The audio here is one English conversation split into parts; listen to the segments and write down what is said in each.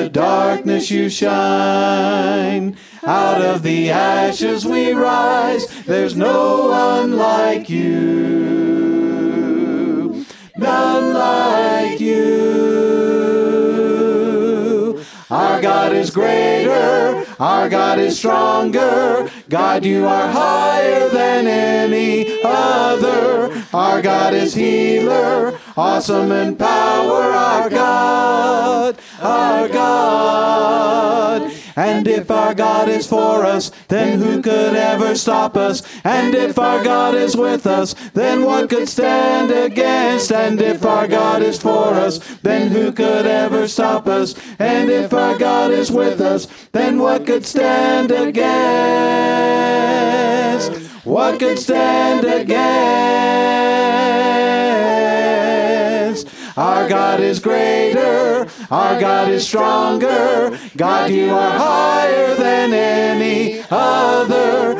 the darkness you shine. Out of the ashes we rise. There's no one like you. None like you. Our God is greater. Our God is stronger. God, you are higher than any other. Our God is healer. Awesome in power. Our God. Our God. And if our God is for us, then who could ever stop us? And if our God is with us, then what could stand against? And if our God is for us, then who could ever stop us? And if our God is with us, then what could stand against? What could stand against? Our God is greater. Our God is stronger. God, you are higher than any other.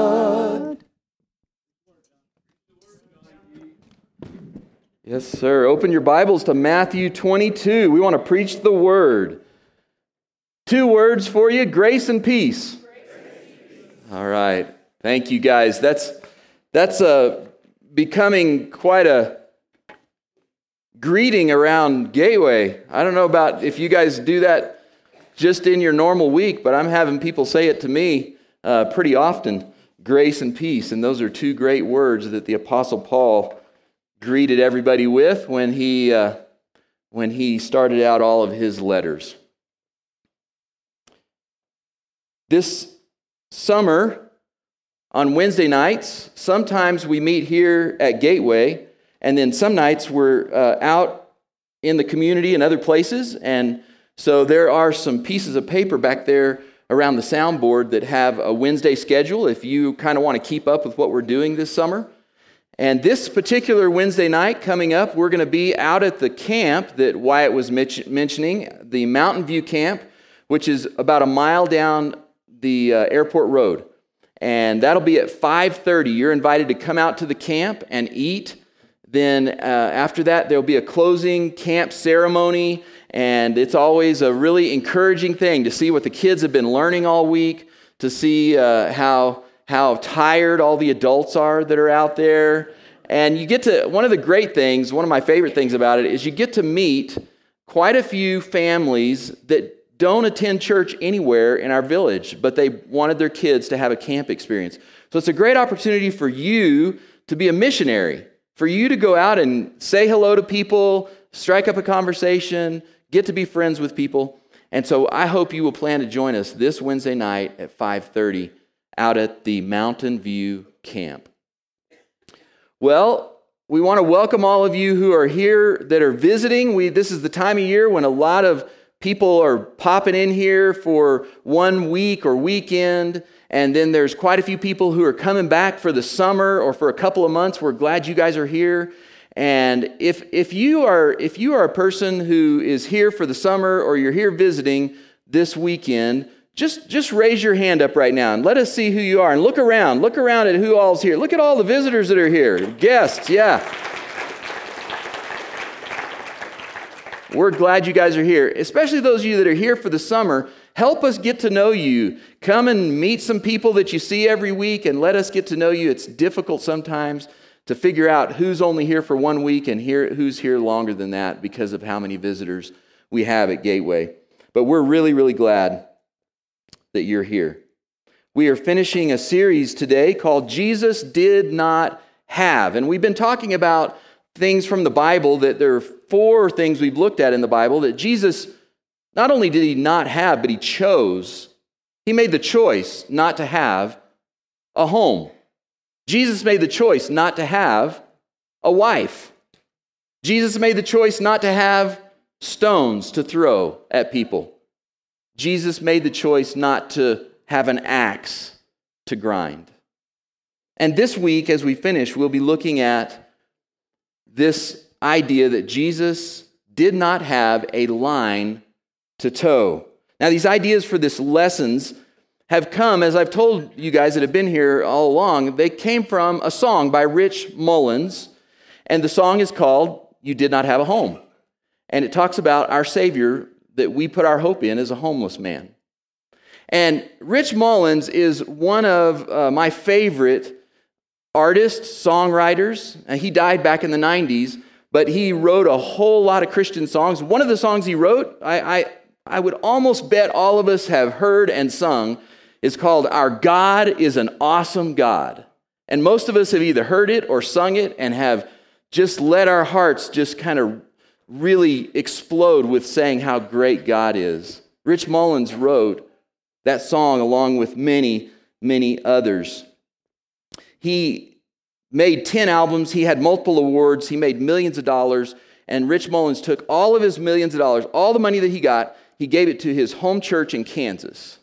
Yes, sir. Open your Bibles to Matthew 22. We want to preach the word. Two words for you grace and peace. All right. Thank you, guys. That's, that's uh, becoming quite a greeting around Gateway. I don't know about if you guys do that just in your normal week, but I'm having people say it to me uh, pretty often grace and peace. And those are two great words that the Apostle Paul greeted everybody with when he, uh, when he started out all of his letters. This summer, on Wednesday nights, sometimes we meet here at Gateway, and then some nights we're uh, out in the community and other places. And so there are some pieces of paper back there around the soundboard that have a Wednesday schedule if you kind of want to keep up with what we're doing this summer. And this particular Wednesday night coming up, we're going to be out at the camp that Wyatt was mentioning, the Mountain View Camp, which is about a mile down the uh, airport road. And that'll be at 5:30. You're invited to come out to the camp and eat. Then uh, after that, there'll be a closing camp ceremony, and it's always a really encouraging thing to see what the kids have been learning all week, to see uh, how how tired all the adults are that are out there. And you get to one of the great things, one of my favorite things about it is you get to meet quite a few families that don't attend church anywhere in our village, but they wanted their kids to have a camp experience. So it's a great opportunity for you to be a missionary, for you to go out and say hello to people, strike up a conversation, get to be friends with people. And so I hope you will plan to join us this Wednesday night at 5:30 out at the Mountain View Camp. Well, we want to welcome all of you who are here that are visiting. We, this is the time of year when a lot of people are popping in here for one week or weekend. And then there's quite a few people who are coming back for the summer or for a couple of months. We're glad you guys are here. And if, if, you are, if you are a person who is here for the summer or you're here visiting this weekend, just, just raise your hand up right now and let us see who you are. And look around. Look around at who all's here. Look at all the visitors that are here. Guests, yeah. We're glad you guys are here, especially those of you that are here for the summer. Help us get to know you. Come and meet some people that you see every week and let us get to know you. It's difficult sometimes to figure out who's only here for one week and here, who's here longer than that because of how many visitors we have at Gateway. But we're really, really glad that you're here. We are finishing a series today called Jesus Did Not Have. And we've been talking about things from the Bible that there are four things we've looked at in the Bible that Jesus not only did he not have, but he chose. He made the choice not to have a home. Jesus made the choice not to have a wife. Jesus made the choice not to have stones to throw at people. Jesus made the choice not to have an axe to grind. And this week, as we finish, we'll be looking at this idea that Jesus did not have a line to toe. Now, these ideas for this lessons have come, as I've told you guys that have been here all along, they came from a song by Rich Mullins, and the song is called You Did Not Have a Home. And it talks about our Savior that we put our hope in as a homeless man. And Rich Mullins is one of uh, my favorite artists, songwriters. And he died back in the 90s, but he wrote a whole lot of Christian songs. One of the songs he wrote, I, I, I would almost bet all of us have heard and sung is called Our God is an Awesome God. And most of us have either heard it or sung it and have just let our hearts just kind of really explode with saying how great God is. Rich Mullins wrote that song along with many, many others. He made 10 albums, he had multiple awards, he made millions of dollars, and Rich Mullins took all of his millions of dollars, all the money that he got, he gave it to his home church in Kansas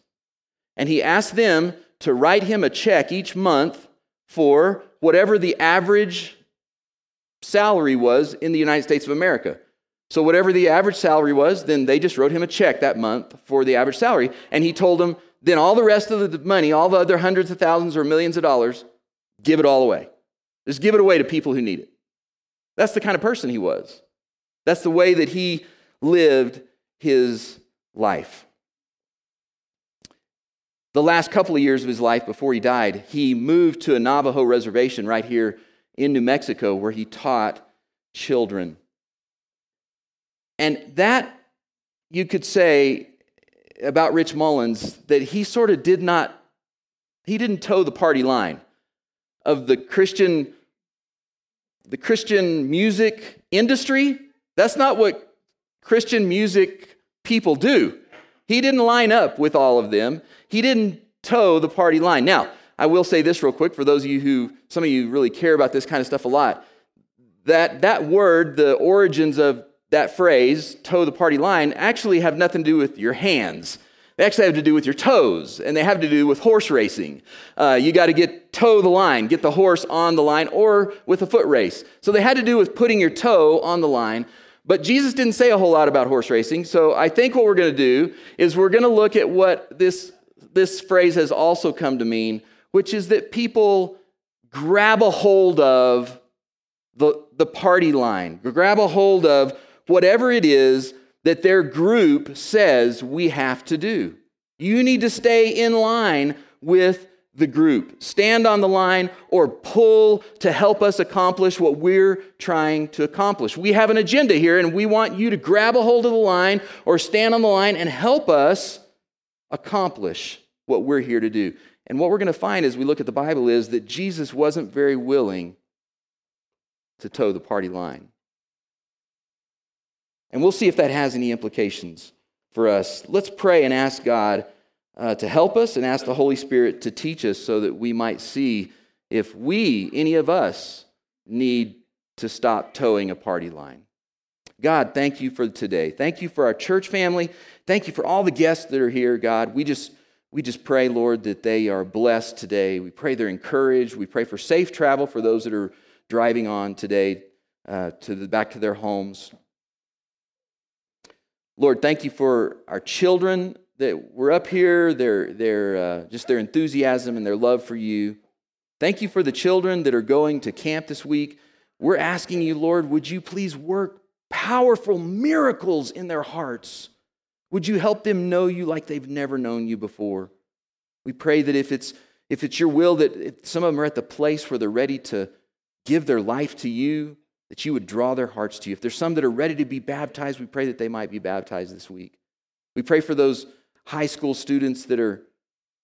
and he asked them to write him a check each month for whatever the average salary was in the United States of America. So, whatever the average salary was, then they just wrote him a check that month for the average salary. And he told them, then all the rest of the money, all the other hundreds of thousands or millions of dollars, give it all away. Just give it away to people who need it. That's the kind of person he was. That's the way that he lived his life. The last couple of years of his life before he died, he moved to a Navajo reservation right here in New Mexico where he taught children. And that, you could say about Rich Mullins, that he sort of did not, he didn't toe the party line of the Christian, the Christian music industry. That's not what Christian music people do. He didn't line up with all of them. He didn't toe the party line. Now, I will say this real quick for those of you who, some of you really care about this kind of stuff a lot. That, that word, the origins of that phrase, toe the party line, actually have nothing to do with your hands. They actually have to do with your toes, and they have to do with horse racing. Uh, you got to get toe the line, get the horse on the line, or with a foot race. So they had to do with putting your toe on the line. But Jesus didn't say a whole lot about horse racing. So I think what we're going to do is we're going to look at what this, this phrase has also come to mean, which is that people grab a hold of the, the party line, grab a hold of whatever it is that their group says we have to do. You need to stay in line with the group, stand on the line, or pull to help us accomplish what we're trying to accomplish. We have an agenda here, and we want you to grab a hold of the line or stand on the line and help us accomplish what we're here to do. And what we're going to find as we look at the Bible is that Jesus wasn't very willing to toe the party line. And we'll see if that has any implications for us. Let's pray and ask God uh, to help us and ask the Holy Spirit to teach us so that we might see if we, any of us, need to stop towing a party line. God, thank you for today. Thank you for our church family. Thank you for all the guests that are here, God. We just we just pray, Lord, that they are blessed today. We pray they're encouraged. We pray for safe travel for those that are driving on today uh, to the, back to their homes. Lord, thank you for our children that were up here, their, their, uh, just their enthusiasm and their love for you. Thank you for the children that are going to camp this week. We're asking you, Lord, would you please work powerful miracles in their hearts? Would you help them know you like they've never known you before? We pray that if it's, if it's your will that some of them are at the place where they're ready to give their life to you, that you would draw their hearts to you. If there's some that are ready to be baptized, we pray that they might be baptized this week. We pray for those high school students that are,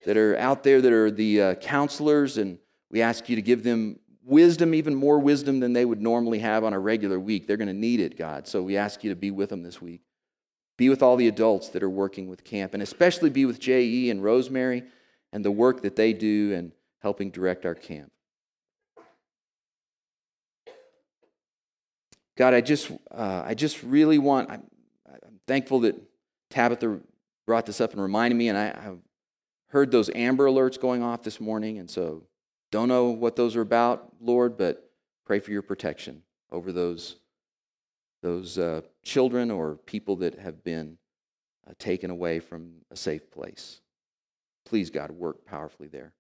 that are out there that are the uh, counselors, and we ask you to give them wisdom, even more wisdom than they would normally have on a regular week. They're going to need it, God. So we ask you to be with them this week. Be with all the adults that are working with camp, and especially be with J.E. and Rosemary and the work that they do and helping direct our camp. God, I just, uh, I just really want, I'm, I'm thankful that Tabitha brought this up and reminded me, and I, have heard those amber alerts going off this morning, and so Don't know what those are about, Lord, but pray for your protection over those, those uh, children or people that have been uh, taken away from a safe place. Please, God, work powerfully there.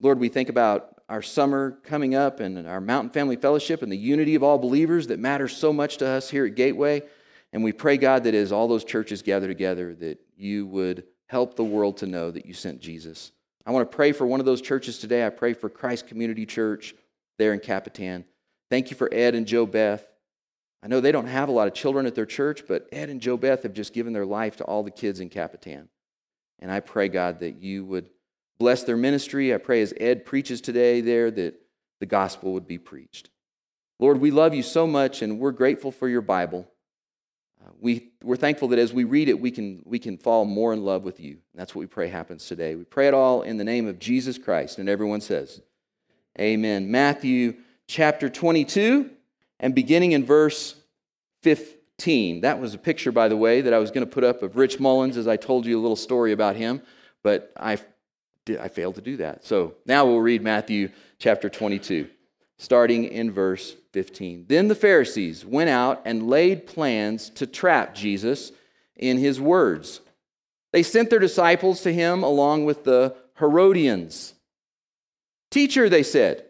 Lord, we think about our summer coming up and our Mountain Family Fellowship and the unity of all believers that matters so much to us here at Gateway. And we pray, God, that as all those churches gather together, that you would help the world to know that you sent Jesus. I want to pray for one of those churches today. I pray for Christ Community Church there in Capitan. Thank you for Ed and Joe Beth. I know they don't have a lot of children at their church, but Ed and Joe Beth have just given their life to all the kids in Capitan. And I pray, God, that you would bless their ministry. I pray as Ed preaches today there that the gospel would be preached. Lord, we love you so much and we're grateful for your Bible. Uh, we, we're thankful that as we read it, we can, we can fall more in love with you. And that's what we pray happens today. We pray it all in the name of Jesus Christ. And everyone says, Amen. Matthew chapter 22 and beginning in verse 15. That was a picture, by the way, that I was going to put up of Rich Mullins as I told you a little story about him, but I, I failed to do that. So now we'll read Matthew chapter 22, starting in verse 15. Then the Pharisees went out and laid plans to trap Jesus in his words. They sent their disciples to him along with the Herodians. Teacher, they said,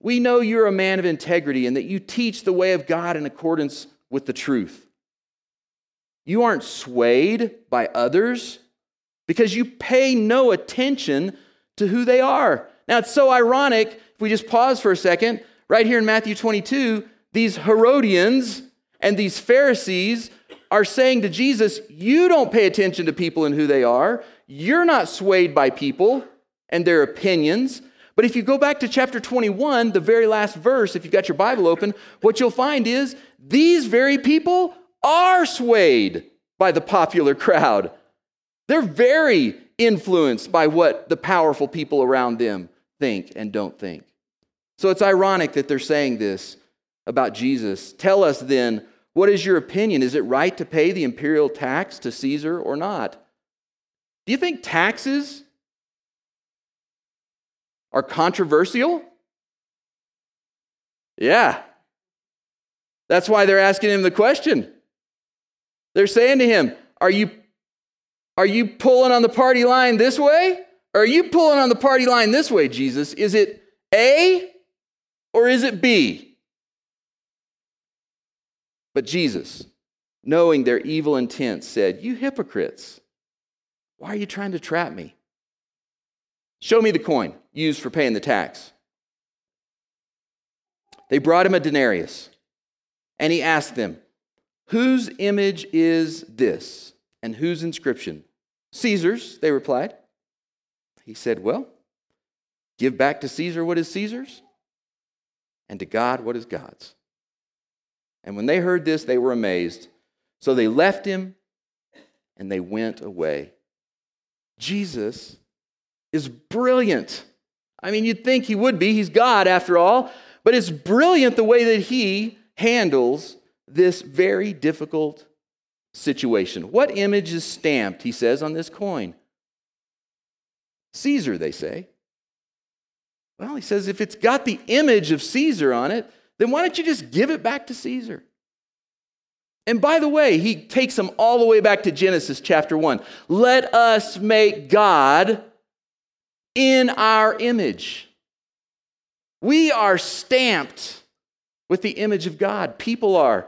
we know you're a man of integrity and that you teach the way of God in accordance with the truth. You aren't swayed by others because you pay no attention to who they are. Now, it's so ironic if we just pause for a second. Right here in Matthew 22, these Herodians and these Pharisees are saying to Jesus, You don't pay attention to people and who they are. You're not swayed by people and their opinions. But if you go back to chapter 21, the very last verse, if you've got your Bible open, what you'll find is these very people are swayed by the popular crowd. They're very influenced by what the powerful people around them think and don't think. So it's ironic that they're saying this about Jesus. Tell us then, what is your opinion? Is it right to pay the imperial tax to Caesar or not? Do you think taxes are controversial? Yeah. That's why they're asking him the question. They're saying to him, Are you, are you pulling on the party line this way? Or are you pulling on the party line this way, Jesus? Is it A or is it B? But Jesus, knowing their evil intent, said, You hypocrites, why are you trying to trap me? Show me the coin used for paying the tax. They brought him a denarius, and he asked them, Whose image is this, and whose inscription? Caesar's, they replied. He said, Well, give back to Caesar what is Caesar's, and to God what is God's. And when they heard this, they were amazed. So they left him and they went away. Jesus is brilliant. I mean, you'd think he would be. He's God after all. But it's brilliant the way that he handles this very difficult situation. What image is stamped, he says, on this coin? Caesar, they say. Well, he says, if it's got the image of Caesar on it, then why don't you just give it back to Caesar? And by the way, he takes them all the way back to Genesis chapter 1. Let us make God in our image. We are stamped with the image of God. People are.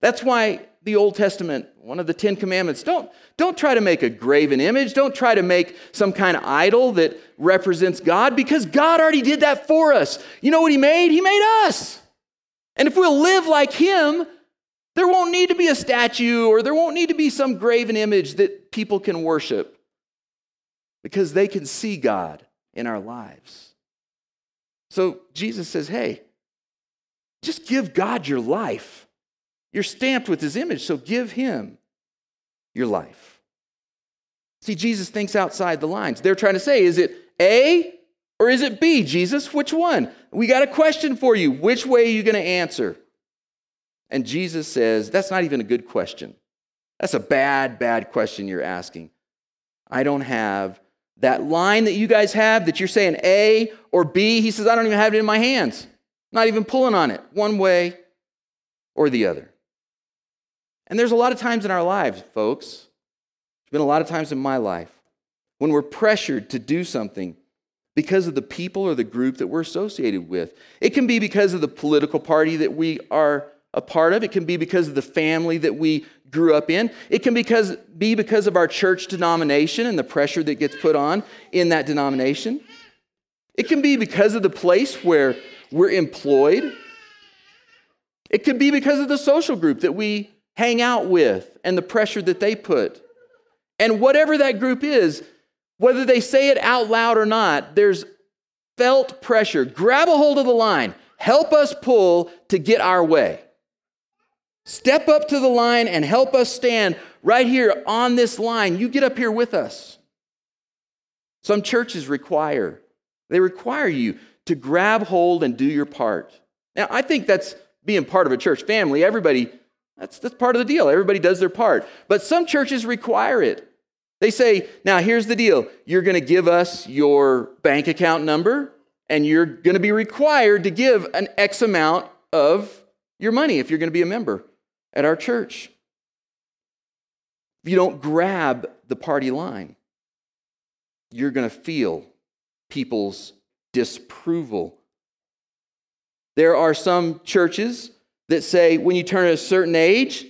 That's why the Old Testament, one of the Ten Commandments, don't, don't try to make a graven image. Don't try to make some kind of idol that represents God because God already did that for us. You know what He made? He made us. And if we'll live like Him, there won't need to be a statue or there won't need to be some graven image that people can worship because they can see God in our lives. So Jesus says, hey, just give God your life. You're stamped with his image, so give him your life. See, Jesus thinks outside the lines. They're trying to say, is it A or is it B, Jesus? Which one? We got a question for you. Which way are you going to answer? And Jesus says, that's not even a good question. That's a bad, bad question you're asking. I don't have that line that you guys have that you're saying A or B, he says, I don't even have it in my hands. I'm not even pulling on it one way or the other. And there's a lot of times in our lives, folks, there's been a lot of times in my life when we're pressured to do something because of the people or the group that we're associated with. It can be because of the political party that we are a part of, it can be because of the family that we grew up in, it can because, be because of our church denomination and the pressure that gets put on in that denomination. It can be because of the place where we're employed. It could be because of the social group that we hang out with and the pressure that they put. And whatever that group is, whether they say it out loud or not, there's felt pressure. Grab a hold of the line. Help us pull to get our way. Step up to the line and help us stand right here on this line. You get up here with us. Some churches require, they require you to grab hold and do your part. Now, I think that's being part of a church family. Everybody, that's, that's part of the deal. Everybody does their part. But some churches require it. They say, now here's the deal you're going to give us your bank account number, and you're going to be required to give an X amount of your money if you're going to be a member at our church. If you don't grab the party line, you're going to feel people's disapproval. There are some churches that say when you turn a certain age,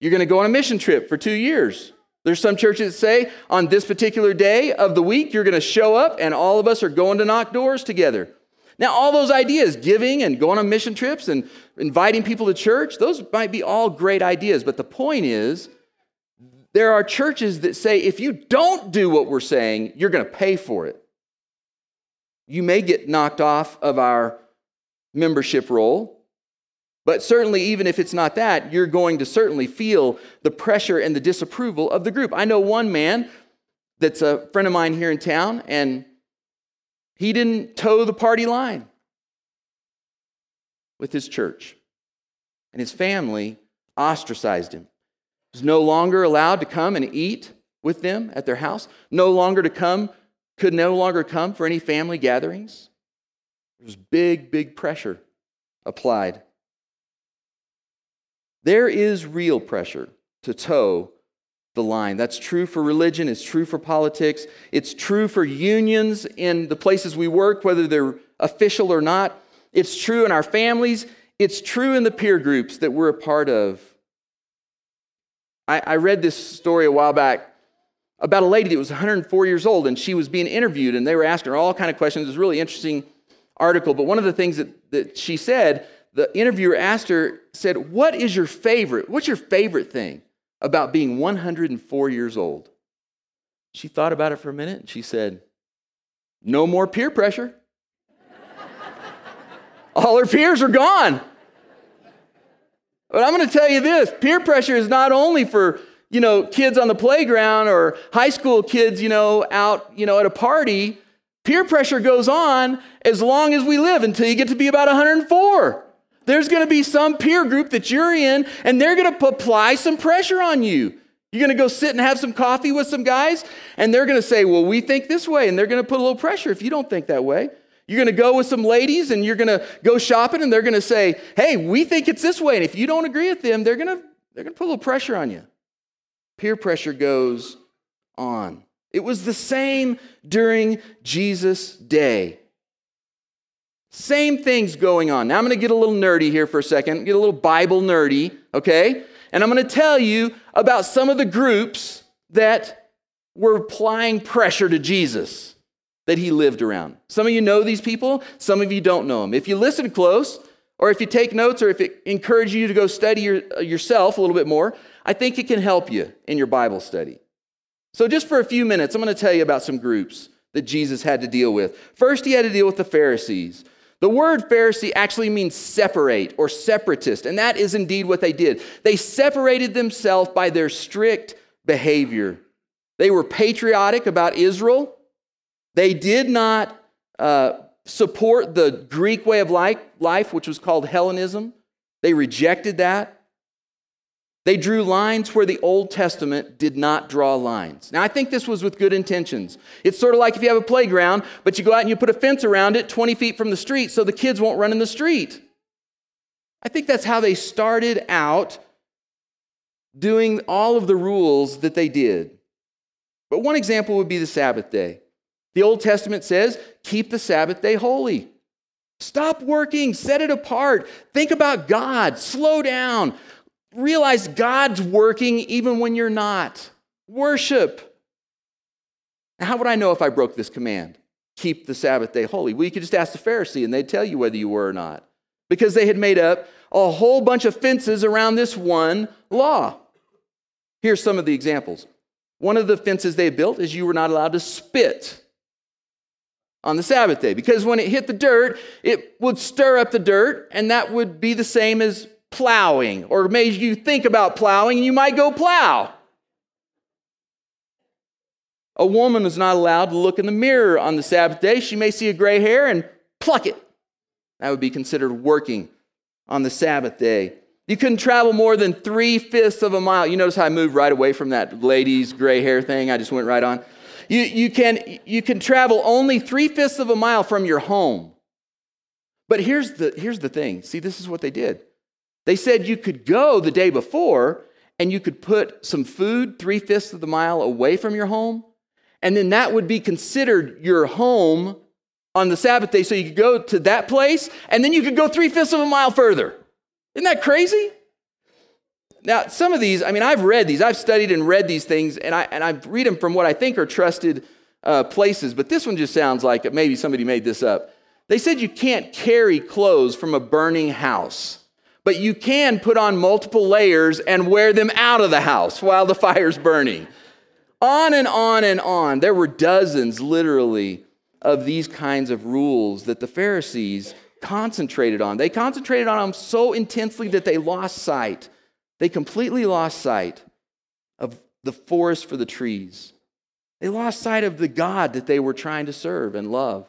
you're going to go on a mission trip for two years. There's some churches that say on this particular day of the week, you're going to show up and all of us are going to knock doors together. Now, all those ideas, giving and going on mission trips and inviting people to church, those might be all great ideas. But the point is, there are churches that say if you don't do what we're saying, you're going to pay for it. You may get knocked off of our membership roll, but certainly, even if it's not that, you're going to certainly feel the pressure and the disapproval of the group. I know one man that's a friend of mine here in town, and he didn't toe the party line with his church. And his family ostracized him. He was no longer allowed to come and eat with them at their house, no longer to come, could no longer come for any family gatherings. There was big, big pressure applied. There is real pressure to toe the line. That's true for religion, it's true for politics, it's true for unions in the places we work, whether they're official or not. It's true in our families, it's true in the peer groups that we're a part of. I, I read this story a while back about a lady that was 104 years old and she was being interviewed and they were asking her all kind of questions. It was a really interesting article, but one of the things that, that she said, the interviewer asked her, said, What is your favorite? What's your favorite thing? about being 104 years old. She thought about it for a minute and she said, No more peer pressure. All her peers are gone. But I'm going to tell you this peer pressure is not only for you know kids on the playground or high school kids you know out you know at a party peer pressure goes on as long as we live until you get to be about 104 there's going to be some peer group that you're in, and they're going to apply some pressure on you. You're going to go sit and have some coffee with some guys, and they're going to say, Well, we think this way, and they're going to put a little pressure if you don't think that way. You're going to go with some ladies, and you're going to go shopping, and they're going to say, Hey, we think it's this way. And if you don't agree with them, they're going to, they're going to put a little pressure on you. Peer pressure goes on. It was the same during Jesus' day. Same things going on. Now I'm going to get a little nerdy here for a second, get a little Bible nerdy, okay? And I'm going to tell you about some of the groups that were applying pressure to Jesus that he lived around. Some of you know these people, some of you don't know them. If you listen close, or if you take notes, or if it encourages you to go study your, uh, yourself a little bit more, I think it can help you in your Bible study. So, just for a few minutes, I'm going to tell you about some groups that Jesus had to deal with. First, he had to deal with the Pharisees. The word Pharisee actually means separate or separatist, and that is indeed what they did. They separated themselves by their strict behavior. They were patriotic about Israel. They did not uh, support the Greek way of life, life, which was called Hellenism. They rejected that. They drew lines where the Old Testament did not draw lines. Now, I think this was with good intentions. It's sort of like if you have a playground, but you go out and you put a fence around it 20 feet from the street so the kids won't run in the street. I think that's how they started out doing all of the rules that they did. But one example would be the Sabbath day. The Old Testament says, keep the Sabbath day holy. Stop working, set it apart. Think about God, slow down. Realize God's working even when you're not. Worship. how would I know if I broke this command? Keep the Sabbath day holy. Well, you could just ask the Pharisee and they'd tell you whether you were or not. Because they had made up a whole bunch of fences around this one law. Here's some of the examples. One of the fences they built is you were not allowed to spit on the Sabbath day because when it hit the dirt, it would stir up the dirt, and that would be the same as plowing, or made you think about plowing, and you might go plow. A woman is not allowed to look in the mirror on the Sabbath day. She may see a gray hair and pluck it. That would be considered working on the Sabbath day. You couldn't travel more than three fifths of a mile. You notice how I moved right away from that lady's gray hair thing? I just went right on. You, you, can, you can travel only three fifths of a mile from your home. But here's the, here's the thing see, this is what they did. They said you could go the day before and you could put some food three fifths of the mile away from your home, and then that would be considered your home on the Sabbath day. So you could go to that place, and then you could go three fifths of a mile further. Isn't that crazy? Now, some of these, I mean, I've read these, I've studied and read these things, and I, and I read them from what I think are trusted uh, places, but this one just sounds like maybe somebody made this up. They said you can't carry clothes from a burning house, but you can put on multiple layers and wear them out of the house while the fire's burning. On and on and on. There were dozens, literally, of these kinds of rules that the Pharisees concentrated on. They concentrated on them so intensely that they lost sight they completely lost sight of the forest for the trees. They lost sight of the God that they were trying to serve and love.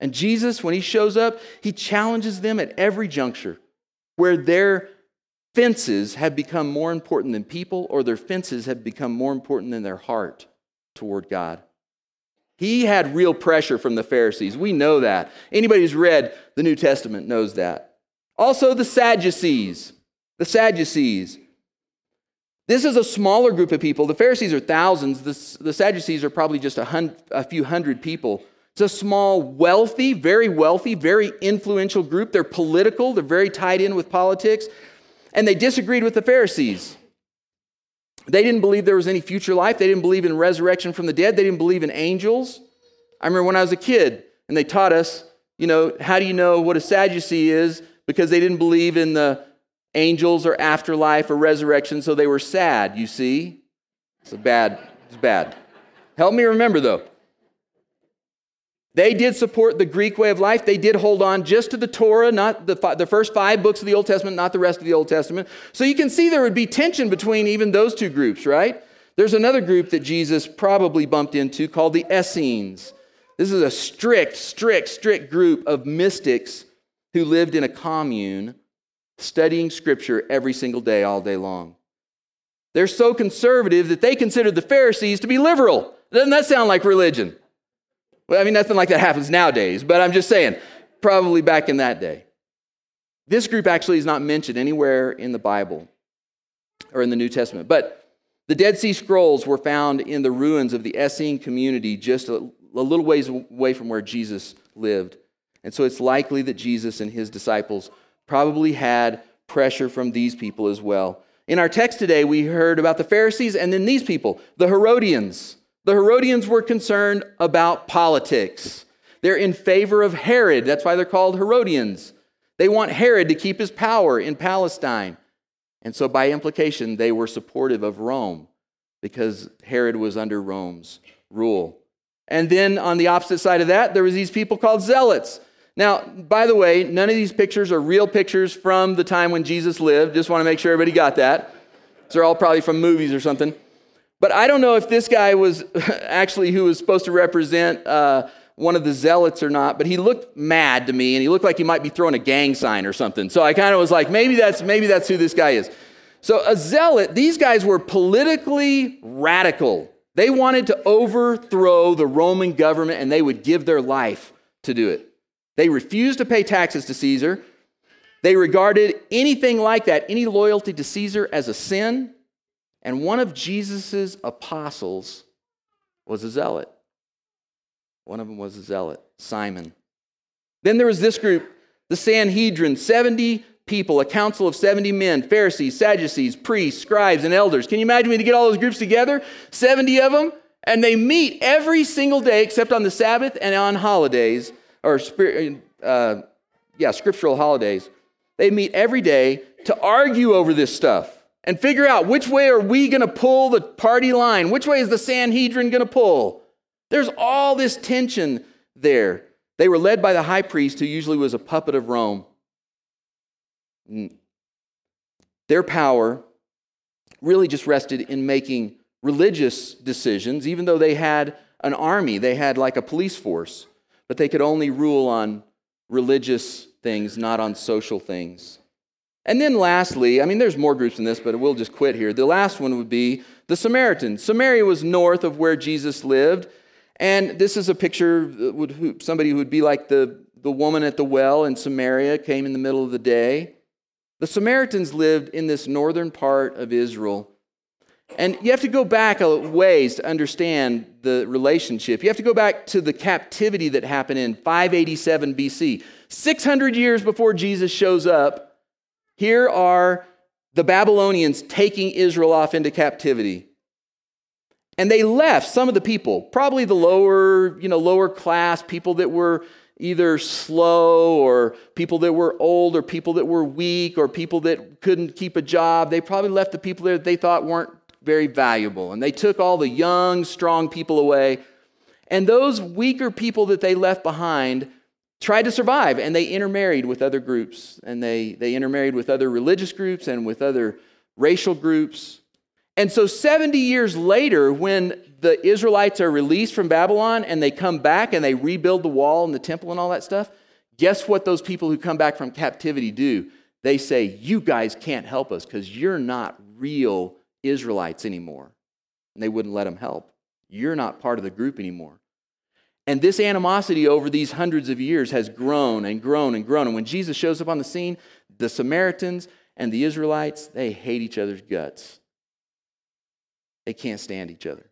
And Jesus, when he shows up, he challenges them at every juncture where their fences have become more important than people or their fences have become more important than their heart toward God. He had real pressure from the Pharisees. We know that. Anybody who's read the New Testament knows that. Also, the Sadducees the Sadducees. This is a smaller group of people. The Pharisees are thousands, the, the Sadducees are probably just a, a few hundred people. It's a small, wealthy, very wealthy, very influential group. They're political, they're very tied in with politics, and they disagreed with the Pharisees. They didn't believe there was any future life. They didn't believe in resurrection from the dead. They didn't believe in angels. I remember when I was a kid and they taught us, you know, how do you know what a Sadducee is? Because they didn't believe in the angels or afterlife or resurrection, so they were sad, you see? It's a bad, it's bad. Help me remember though. They did support the Greek way of life. They did hold on just to the Torah, not the, the first five books of the Old Testament, not the rest of the Old Testament. So you can see there would be tension between even those two groups, right? There's another group that Jesus probably bumped into called the Essenes. This is a strict, strict, strict group of mystics who lived in a commune studying scripture every single day, all day long. They're so conservative that they considered the Pharisees to be liberal. Doesn't that sound like religion? Well, I mean, nothing like that happens nowadays, but I'm just saying, probably back in that day. This group actually is not mentioned anywhere in the Bible or in the New Testament, but the Dead Sea Scrolls were found in the ruins of the Essene community just a, a little ways away from where Jesus lived. And so it's likely that Jesus and his disciples probably had pressure from these people as well. In our text today, we heard about the Pharisees and then these people, the Herodians. The Herodians were concerned about politics. They're in favor of Herod. That's why they're called Herodians. They want Herod to keep his power in Palestine. And so, by implication, they were supportive of Rome because Herod was under Rome's rule. And then on the opposite side of that, there was these people called zealots. Now, by the way, none of these pictures are real pictures from the time when Jesus lived. Just want to make sure everybody got that. They're all probably from movies or something. But I don't know if this guy was actually who was supposed to represent uh, one of the zealots or not, but he looked mad to me and he looked like he might be throwing a gang sign or something. So I kind of was like, maybe that's, maybe that's who this guy is. So, a zealot, these guys were politically radical. They wanted to overthrow the Roman government and they would give their life to do it. They refused to pay taxes to Caesar. They regarded anything like that, any loyalty to Caesar, as a sin. And one of Jesus' apostles was a zealot. One of them was a zealot, Simon. Then there was this group, the Sanhedrin, 70 people, a council of 70 men, Pharisees, Sadducees, priests, scribes, and elders. Can you imagine when you get all those groups together? 70 of them, and they meet every single day except on the Sabbath and on holidays, or uh, yeah, scriptural holidays. They meet every day to argue over this stuff and figure out which way are we going to pull the party line? Which way is the Sanhedrin going to pull? There's all this tension there. They were led by the high priest, who usually was a puppet of Rome. Mm. Their power really just rested in making religious decisions, even though they had an army, they had like a police force, but they could only rule on religious things, not on social things. And then lastly, I mean, there's more groups in this, but we'll just quit here. The last one would be the Samaritans. Samaria was north of where Jesus lived. And this is a picture, somebody who would be like the, the woman at the well in Samaria, came in the middle of the day. The Samaritans lived in this northern part of Israel. And you have to go back a ways to understand the relationship. You have to go back to the captivity that happened in 587 BC. 600 years before Jesus shows up, here are the Babylonians taking Israel off into captivity. And they left some of the people, probably the lower, you know, lower class people that were either slow or people that were old or people that were weak or people that couldn't keep a job. They probably left the people there that they thought weren't very valuable. And they took all the young, strong people away. And those weaker people that they left behind tried to survive and they intermarried with other groups. And they, they intermarried with other religious groups and with other racial groups. And so 70 years later, when the Israelites are released from Babylon and they come back and they rebuild the wall and the temple and all that stuff, guess what those people who come back from captivity do? They say, You guys can't help us because you're not real Israelites anymore. And they wouldn't let them help. You're not part of the group anymore. And this animosity over these hundreds of years has grown and grown and grown. And when Jesus shows up on the scene, the Samaritans and the Israelites, they hate each other's guts. They can't stand each other.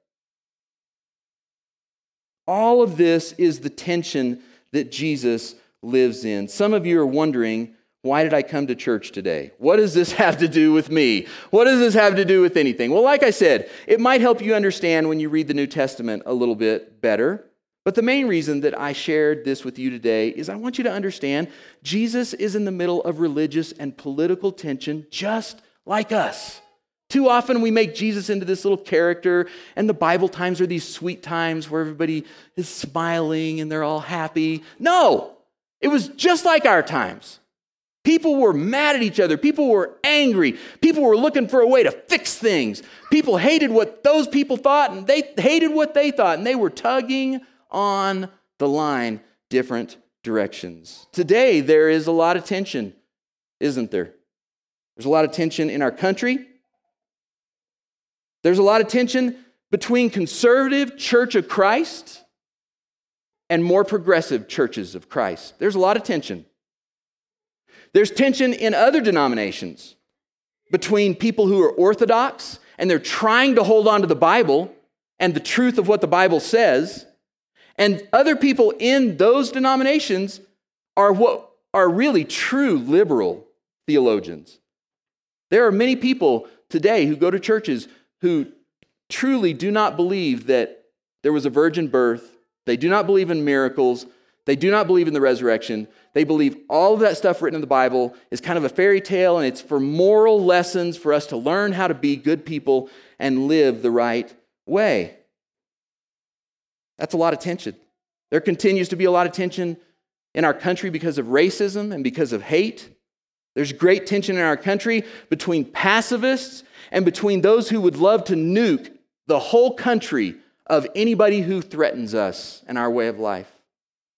All of this is the tension that Jesus lives in. Some of you are wondering, why did I come to church today? What does this have to do with me? What does this have to do with anything? Well, like I said, it might help you understand when you read the New Testament a little bit better. But the main reason that I shared this with you today is I want you to understand Jesus is in the middle of religious and political tension just like us. Too often we make Jesus into this little character, and the Bible times are these sweet times where everybody is smiling and they're all happy. No, it was just like our times. People were mad at each other. People were angry. People were looking for a way to fix things. People hated what those people thought, and they hated what they thought, and they were tugging on the line different directions. Today, there is a lot of tension, isn't there? There's a lot of tension in our country. There's a lot of tension between conservative Church of Christ and more progressive churches of Christ. There's a lot of tension. There's tension in other denominations between people who are orthodox and they're trying to hold on to the Bible and the truth of what the Bible says, and other people in those denominations are what are really true liberal theologians. There are many people today who go to churches who truly do not believe that there was a virgin birth, they do not believe in miracles, they do not believe in the resurrection. They believe all of that stuff written in the Bible is kind of a fairy tale and it's for moral lessons for us to learn how to be good people and live the right way. That's a lot of tension. There continues to be a lot of tension in our country because of racism and because of hate. There's great tension in our country between pacifists and between those who would love to nuke the whole country of anybody who threatens us and our way of life.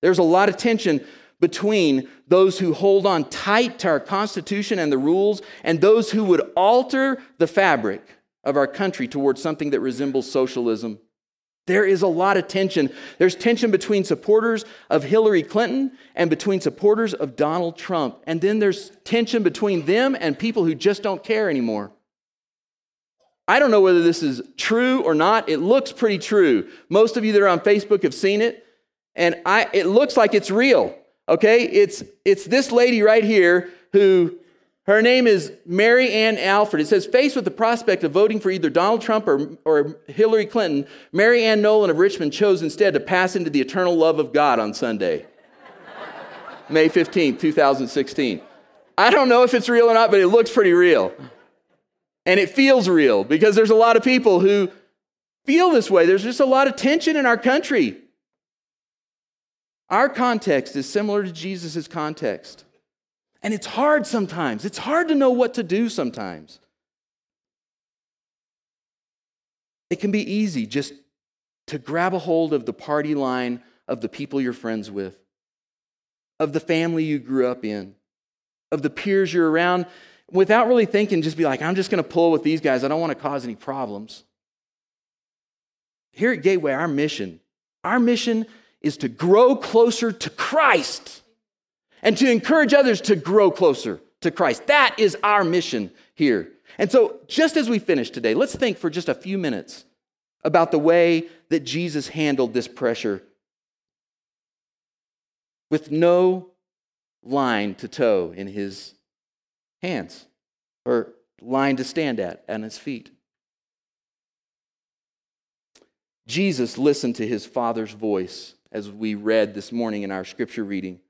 There's a lot of tension between those who hold on tight to our Constitution and the rules and those who would alter the fabric of our country towards something that resembles socialism. There is a lot of tension. There's tension between supporters of Hillary Clinton and between supporters of Donald Trump. And then there's tension between them and people who just don't care anymore. I don't know whether this is true or not. It looks pretty true. Most of you that are on Facebook have seen it, and I, it looks like it's real. Okay, it's it's this lady right here who her name is Mary Ann Alford. It says, faced with the prospect of voting for either Donald Trump or, or Hillary Clinton, Mary Ann Nolan of Richmond chose instead to pass into the eternal love of God on Sunday, May 15, 2016. I don't know if it's real or not, but it looks pretty real. And it feels real because there's a lot of people who feel this way. There's just a lot of tension in our country. Our context is similar to Jesus' context. And it's hard sometimes. It's hard to know what to do sometimes. It can be easy just to grab a hold of the party line of the people you're friends with, of the family you grew up in, of the peers you're around, without really thinking, just be like, I'm just going to pull with these guys. I don't want to cause any problems. Here at Gateway, our mission, our mission is to grow closer to Christ and to encourage others to grow closer to Christ. That is our mission here. And so, just as we finish today, let's think for just a few minutes about the way that Jesus handled this pressure with no line to toe in his hands or line to stand at on his feet. Jesus listened to his Father's voice as we read this morning in our scripture reading.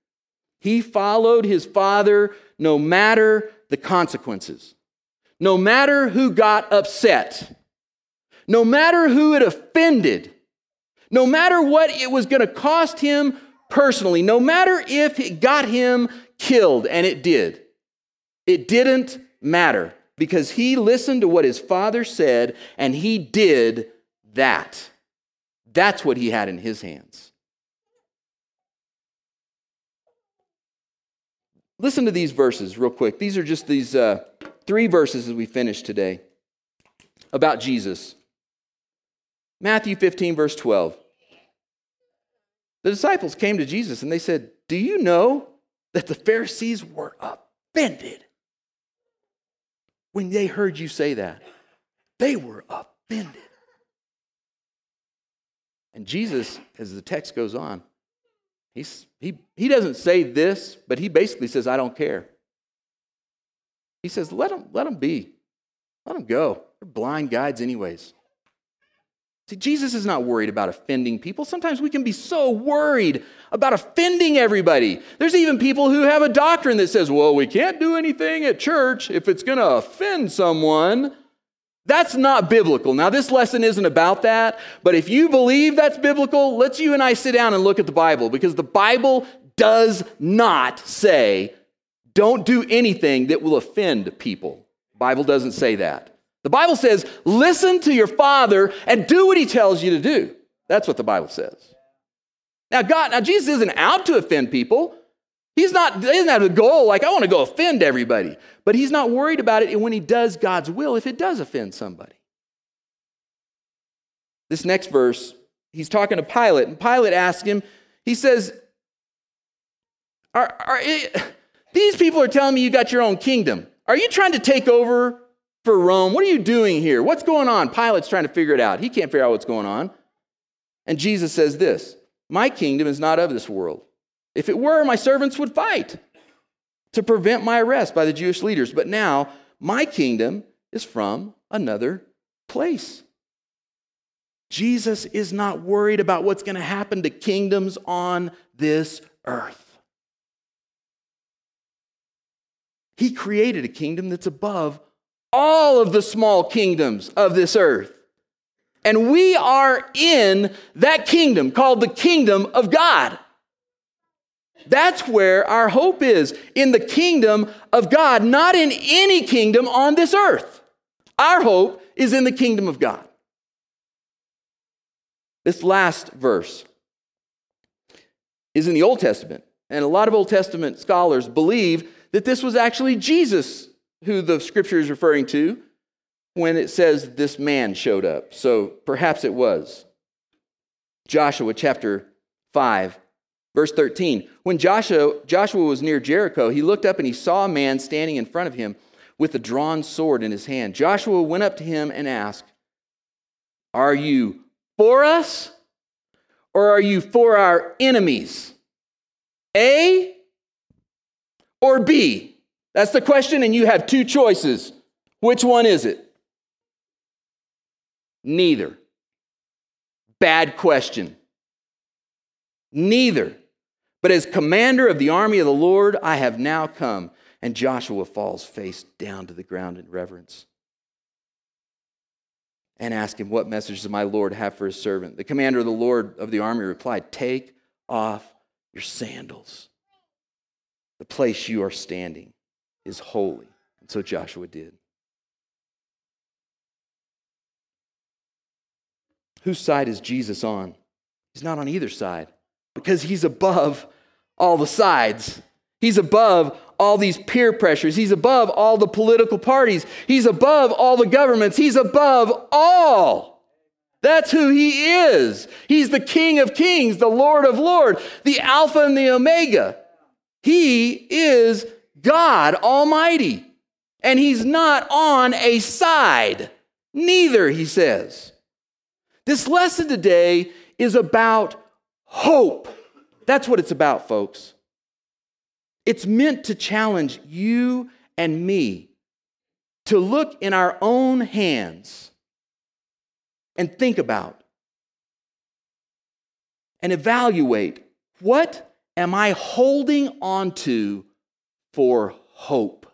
He followed his father no matter the consequences, no matter who got upset, no matter who it offended, no matter what it was going to cost him personally, no matter if it got him killed, and it did. It didn't matter because he listened to what his father said and he did that. That's what he had in his hands. Listen to these verses real quick. These are just these uh, three verses as we finish today about Jesus. Matthew 15, verse 12. The disciples came to Jesus and they said, Do you know that the Pharisees were offended when they heard you say that? They were offended. And Jesus, as the text goes on, He's, he, he doesn't say this, but he basically says, I don't care. He says, let them, let them be. Let them go. They're blind guides, anyways. See, Jesus is not worried about offending people. Sometimes we can be so worried about offending everybody. There's even people who have a doctrine that says, well, we can't do anything at church if it's going to offend someone. That's not biblical. Now, this lesson isn't about that, but if you believe that's biblical, let's you and I sit down and look at the Bible because the Bible does not say, don't do anything that will offend people. The Bible doesn't say that. The Bible says, listen to your father and do what he tells you to do. That's what the Bible says. Now, God, now Jesus isn't out to offend people. He's not, he doesn't have a goal like, I want to go offend everybody. But he's not worried about it when he does God's will if it does offend somebody. This next verse, he's talking to Pilate, and Pilate asks him, he says, are, are it, These people are telling me you got your own kingdom. Are you trying to take over for Rome? What are you doing here? What's going on? Pilate's trying to figure it out. He can't figure out what's going on. And Jesus says this My kingdom is not of this world. If it were, my servants would fight to prevent my arrest by the Jewish leaders. But now my kingdom is from another place. Jesus is not worried about what's going to happen to kingdoms on this earth. He created a kingdom that's above all of the small kingdoms of this earth. And we are in that kingdom called the kingdom of God. That's where our hope is in the kingdom of God, not in any kingdom on this earth. Our hope is in the kingdom of God. This last verse is in the Old Testament. And a lot of Old Testament scholars believe that this was actually Jesus who the scripture is referring to when it says this man showed up. So perhaps it was. Joshua chapter 5, verse 13. When Joshua, Joshua was near Jericho, he looked up and he saw a man standing in front of him with a drawn sword in his hand. Joshua went up to him and asked, Are you for us or are you for our enemies? A or B? That's the question, and you have two choices. Which one is it? Neither. Bad question. Neither. But as commander of the army of the Lord, I have now come. And Joshua falls face down to the ground in reverence and ask him, What message does my Lord have for his servant? The commander of the Lord of the army replied, Take off your sandals. The place you are standing is holy. And so Joshua did. Whose side is Jesus on? He's not on either side because he's above all the sides. He's above all these peer pressures. He's above all the political parties. He's above all the governments. He's above all. That's who he is. He's the King of Kings, the Lord of Lords, the Alpha and the Omega. He is God Almighty. And he's not on a side. Neither, he says. This lesson today is about hope. That's what it's about, folks. It's meant to challenge you and me to look in our own hands and think about and evaluate what am I holding onto for hope?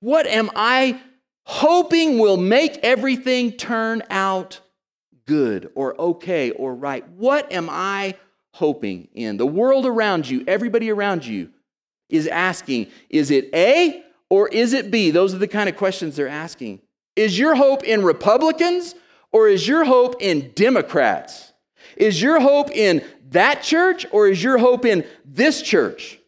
What am I hoping will make everything turn out good or okay or right? What am I hoping in? The world around you, everybody around you is asking is it A or is it B? Those are the kind of questions they're asking. Is your hope in Republicans or is your hope in Democrats? Is your hope in that church or is your hope in this church?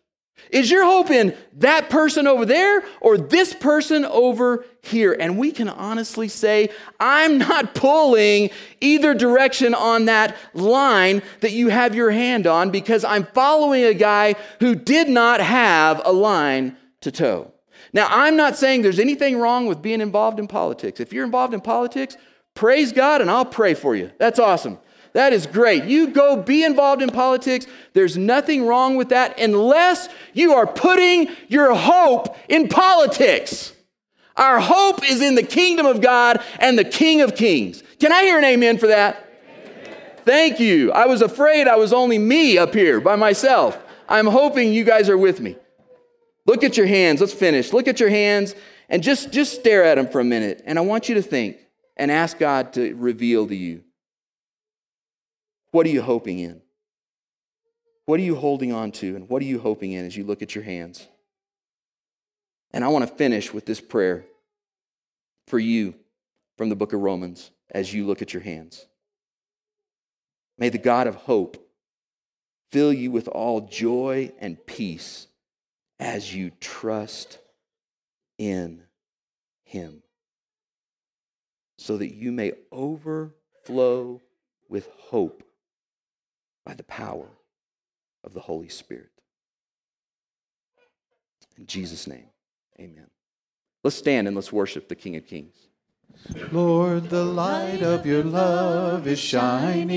Is your hope in that person over there or this person over here? And we can honestly say, I'm not pulling either direction on that line that you have your hand on because I'm following a guy who did not have a line to toe. Now, I'm not saying there's anything wrong with being involved in politics. If you're involved in politics, praise God and I'll pray for you. That's awesome. That is great. You go be involved in politics. There's nothing wrong with that unless you are putting your hope in politics. Our hope is in the kingdom of God and the King of Kings. Can I hear an amen for that? Thank you. I was afraid I was only me up here by myself. I'm hoping you guys are with me. Look at your hands. Let's finish. Look at your hands and just, just stare at them for a minute. And I want you to think and ask God to reveal to you what are you hoping in? What are you holding on to? And what are you hoping in as you look at your hands? And I want to finish with this prayer for you from the book of Romans as you look at your hands. May the God of hope fill you with all joy and peace as you trust in him, so that you may overflow with hope by the power of the Holy Spirit. In Jesus' name, amen. Let's stand and let's worship the King of Kings. Lord, the light of your love is shining.